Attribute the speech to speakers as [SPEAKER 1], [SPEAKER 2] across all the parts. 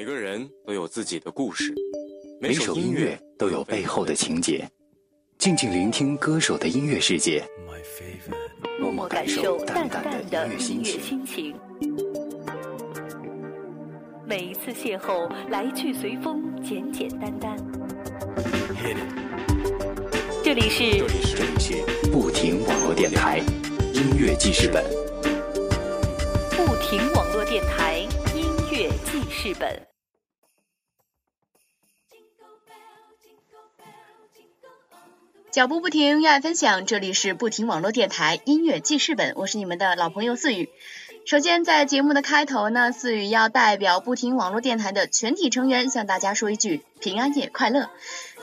[SPEAKER 1] 每个人都有自己的故事，
[SPEAKER 2] 每首音乐都有背后的情节。静静聆听歌手的音乐世界，
[SPEAKER 3] 默默感受淡淡的音乐心情。每一次邂逅，来去随风，简简单单。这里是
[SPEAKER 2] 这里是不停网络电台音乐记事本。
[SPEAKER 3] 不停网络电台音乐记事本。
[SPEAKER 4] 脚步不停，热爱分享。这里是不停网络电台音乐记事本，我是你们的老朋友思雨。首先，在节目的开头呢，思雨要代表不停网络电台的全体成员向大家说一句平安夜快乐。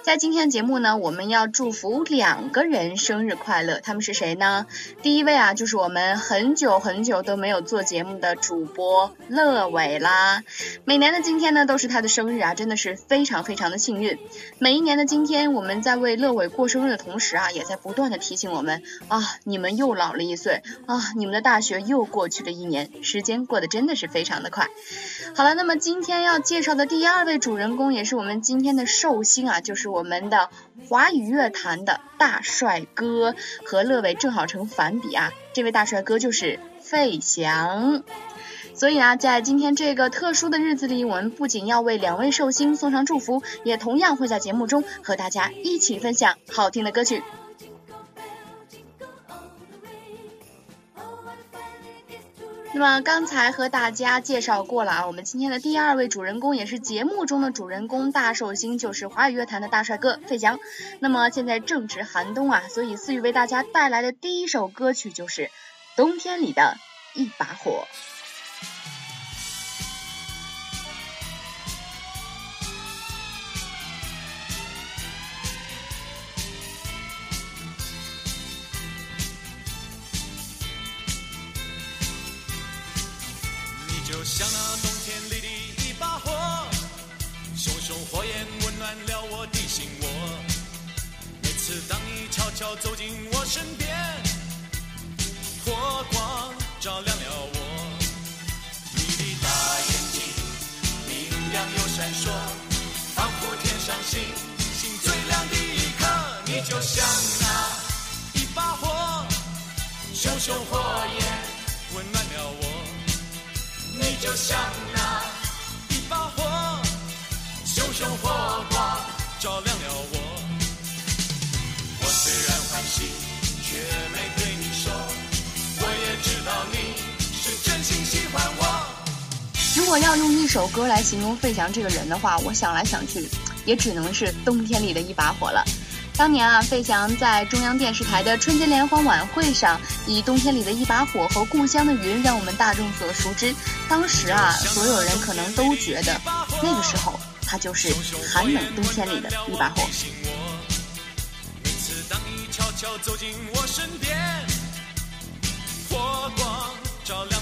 [SPEAKER 4] 在今天的节目呢，我们要祝福两个人生日快乐，他们是谁呢？第一位啊，就是我们很久很久都没有做节目的主播乐伟啦。每年的今天呢，都是他的生日啊，真的是非常非常的幸运。每一年的今天，我们在为乐伟过生日的同时啊，也在不断的提醒我们啊，你们又老了一岁啊，你们的大学又过去了一年，时间过得真的是非常的快。好了，那么今天要介绍的第二位主人公，也是我们今天的寿星啊，就是我我们的华语乐坛的大帅哥，和乐伟正好成反比啊。这位大帅哥就是费翔。所以啊，在今天这个特殊的日子里，我们不仅要为两位寿星送上祝福，也同样会在节目中和大家一起分享好听的歌曲。那么刚才和大家介绍过了啊，我们今天的第二位主人公也是节目中的主人公大寿星，就是华语乐坛的大帅哥费翔。那么现在正值寒冬啊，所以思雨为大家带来的第一首歌曲就是《冬天里的一把火》。
[SPEAKER 5] 像那冬天里的一把火，熊熊火焰温暖了我的心窝。每次当你悄悄走进我身边，火光照亮了我。你的大眼睛明亮又闪烁，仿佛天上星星最亮的一颗。你就像那一把火，熊熊火像那一把火，熊熊火光照亮了我。我虽然欢喜，却没对你说。我也知道你是真心喜欢我。
[SPEAKER 4] 如果要用一首歌来形容费翔这个人的话，我想来想去，也只能是冬天里的一把火了。当年啊，费翔在中央电视台的春节联欢晚会上，以《冬天里的一把火》和《故乡的云》让我们大众所熟知。当时啊，所有人可能都觉得，那个时候他就是寒冷冬天里的一把火。
[SPEAKER 5] 每次当你悄悄走进我身边，火光照亮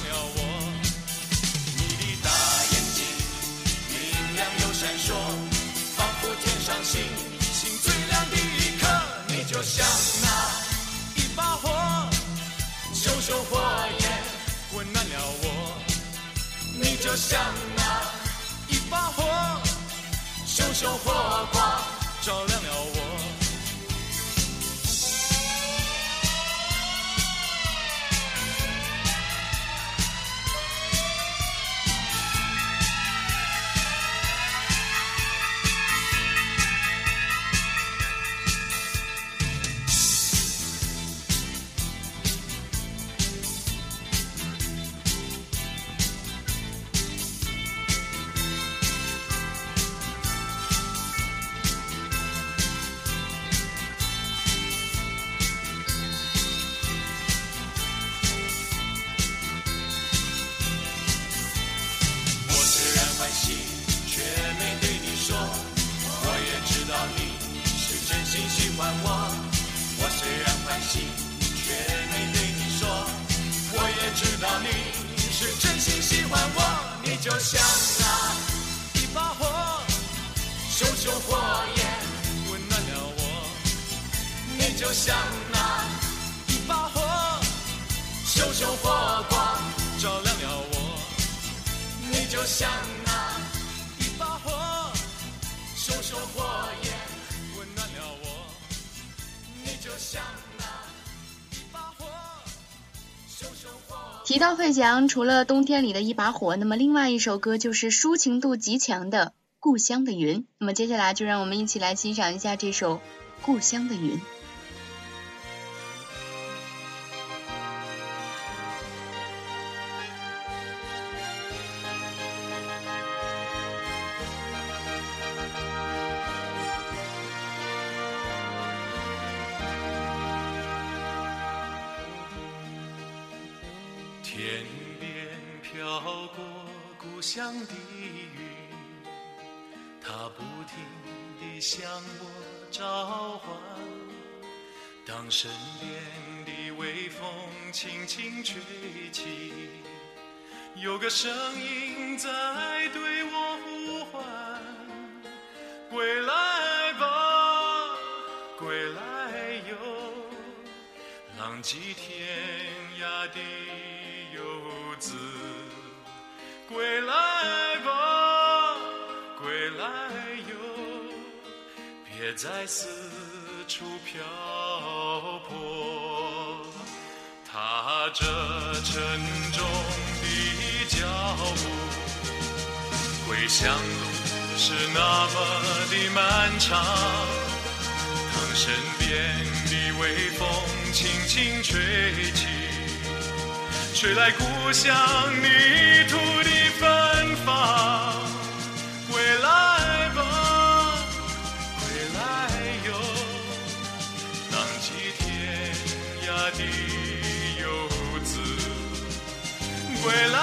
[SPEAKER 5] 像那一把火，熊熊火光照亮你，却没对你说。我也知道你是真心喜欢我。你就像那一把火，熊熊火焰温暖了我。你就像那一把火，熊熊火光照亮了我。你就像那
[SPEAKER 4] 提到费翔，除了冬天里的一把火，那么另外一首歌就是抒情度极强的《故乡的云》。那么接下来就让我们一起来欣赏一下这首《故乡的云》。
[SPEAKER 5] 天边飘过故乡的云，它不停地向我召唤。当身边的微风轻轻吹起，有个声音在对我呼。唤：归来吧，归来哟，浪迹天涯的子，归来吧，归来哟，别再四处漂泊。踏着沉重的脚步，归乡路是那么的漫长。当身边的微风轻轻吹起，吹来故乡泥土的芬芳。归来吧，归来哟，浪迹天涯的游子。归来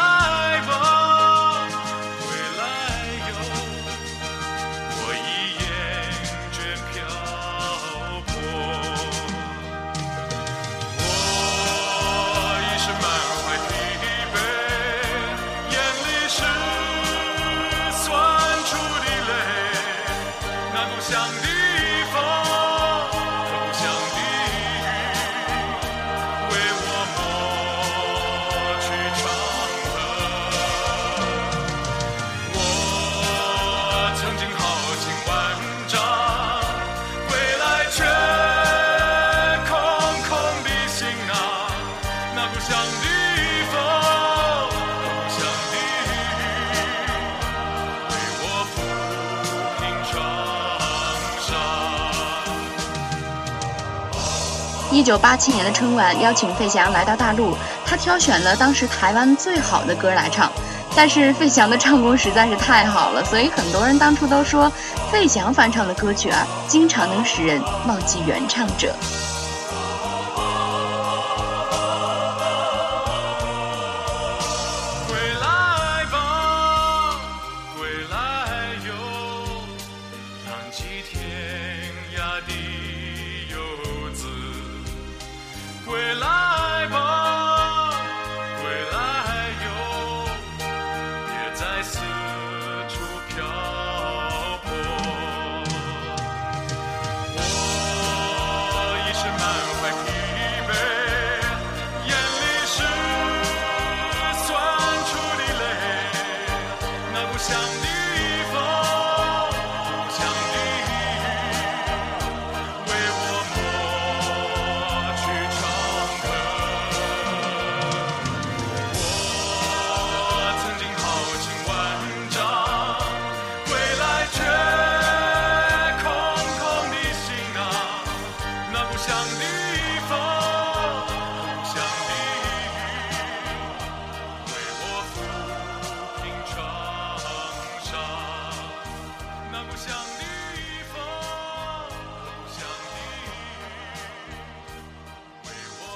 [SPEAKER 4] 一九八七年的春晚邀请费翔来到大陆，他挑选了当时台湾最好的歌来唱。但是费翔的唱功实在是太好了，所以很多人当初都说，费翔翻唱的歌曲啊，经常能使人忘记原唱者。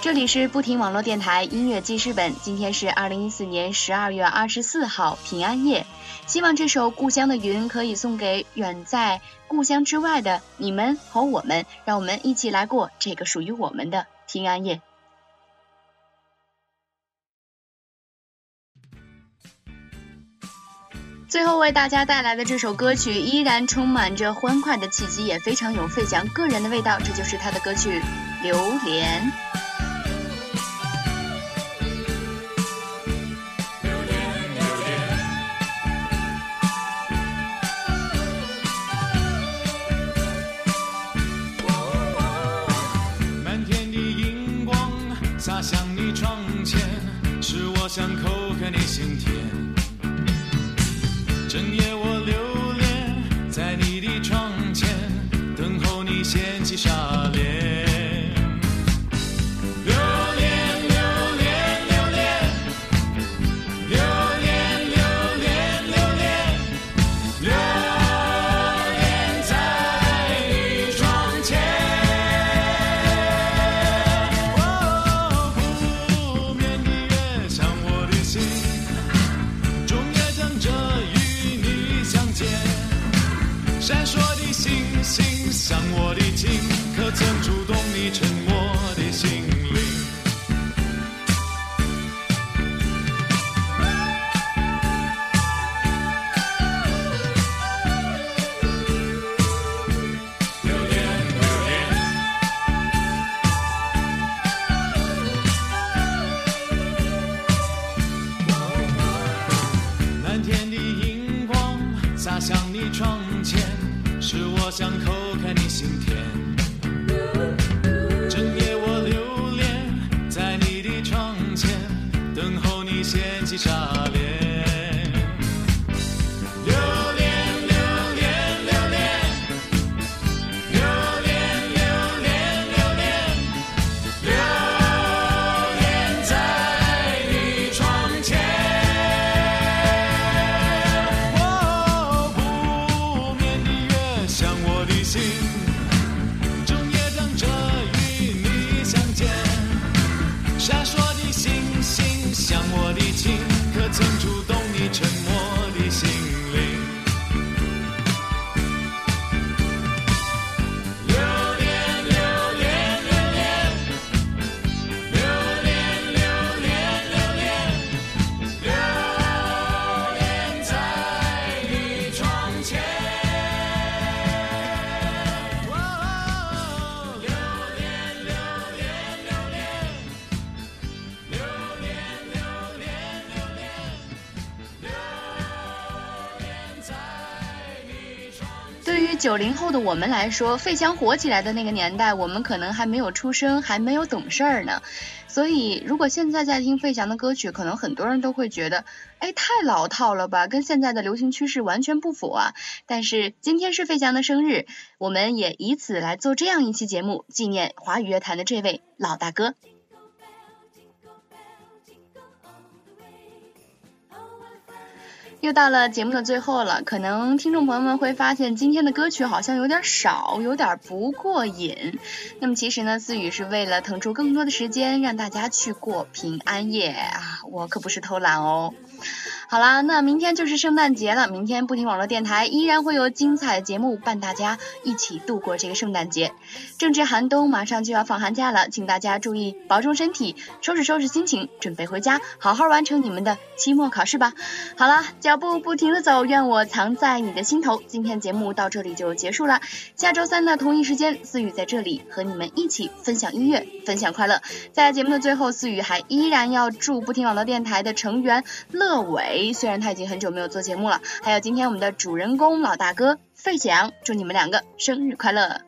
[SPEAKER 4] 这里是不停网络电台音乐记事本，今天是二零一四年十二月二十四号平安夜，希望这首《故乡的云》可以送给远在故乡之外的你们和我们，让我们一起来过这个属于我们的平安夜。最后为大家带来的这首歌曲依然充满着欢快的气息，也非常有费翔个人的味道，这就是他的歌曲《榴莲》。
[SPEAKER 5] 你沉默的心灵？留恋，留恋。蓝天的荧光洒向你窗前，是我想抠开你心田。起纱帘。
[SPEAKER 4] 九零后的我们来说，费翔火起来的那个年代，我们可能还没有出生，还没有懂事儿呢。所以，如果现在在听费翔的歌曲，可能很多人都会觉得，哎，太老套了吧，跟现在的流行趋势完全不符啊。但是今天是费翔的生日，我们也以此来做这样一期节目，纪念华语乐坛的这位老大哥。又到了节目的最后了，可能听众朋友们会发现今天的歌曲好像有点少，有点不过瘾。那么其实呢，思雨是为了腾出更多的时间让大家去过平安夜啊，我可不是偷懒哦。好啦，那明天就是圣诞节了，明天不听网络电台依然会有精彩节目伴大家一起度过这个圣诞节。正值寒冬，马上就要放寒假了，请大家注意保重身体，收拾收拾心情，准备回家，好好完成你们的期末考试吧。好了，脚步不停的走，愿我藏在你的心头。今天节目到这里就结束了，下周三的同一时间，思雨在这里和你们一起分享音乐，分享快乐。在节目的最后，思雨还依然要祝不听网络电台的成员乐伟，虽然他已经很久没有做节目了，还有今天我们的主人公老大哥费翔，祝你们两个生日快乐。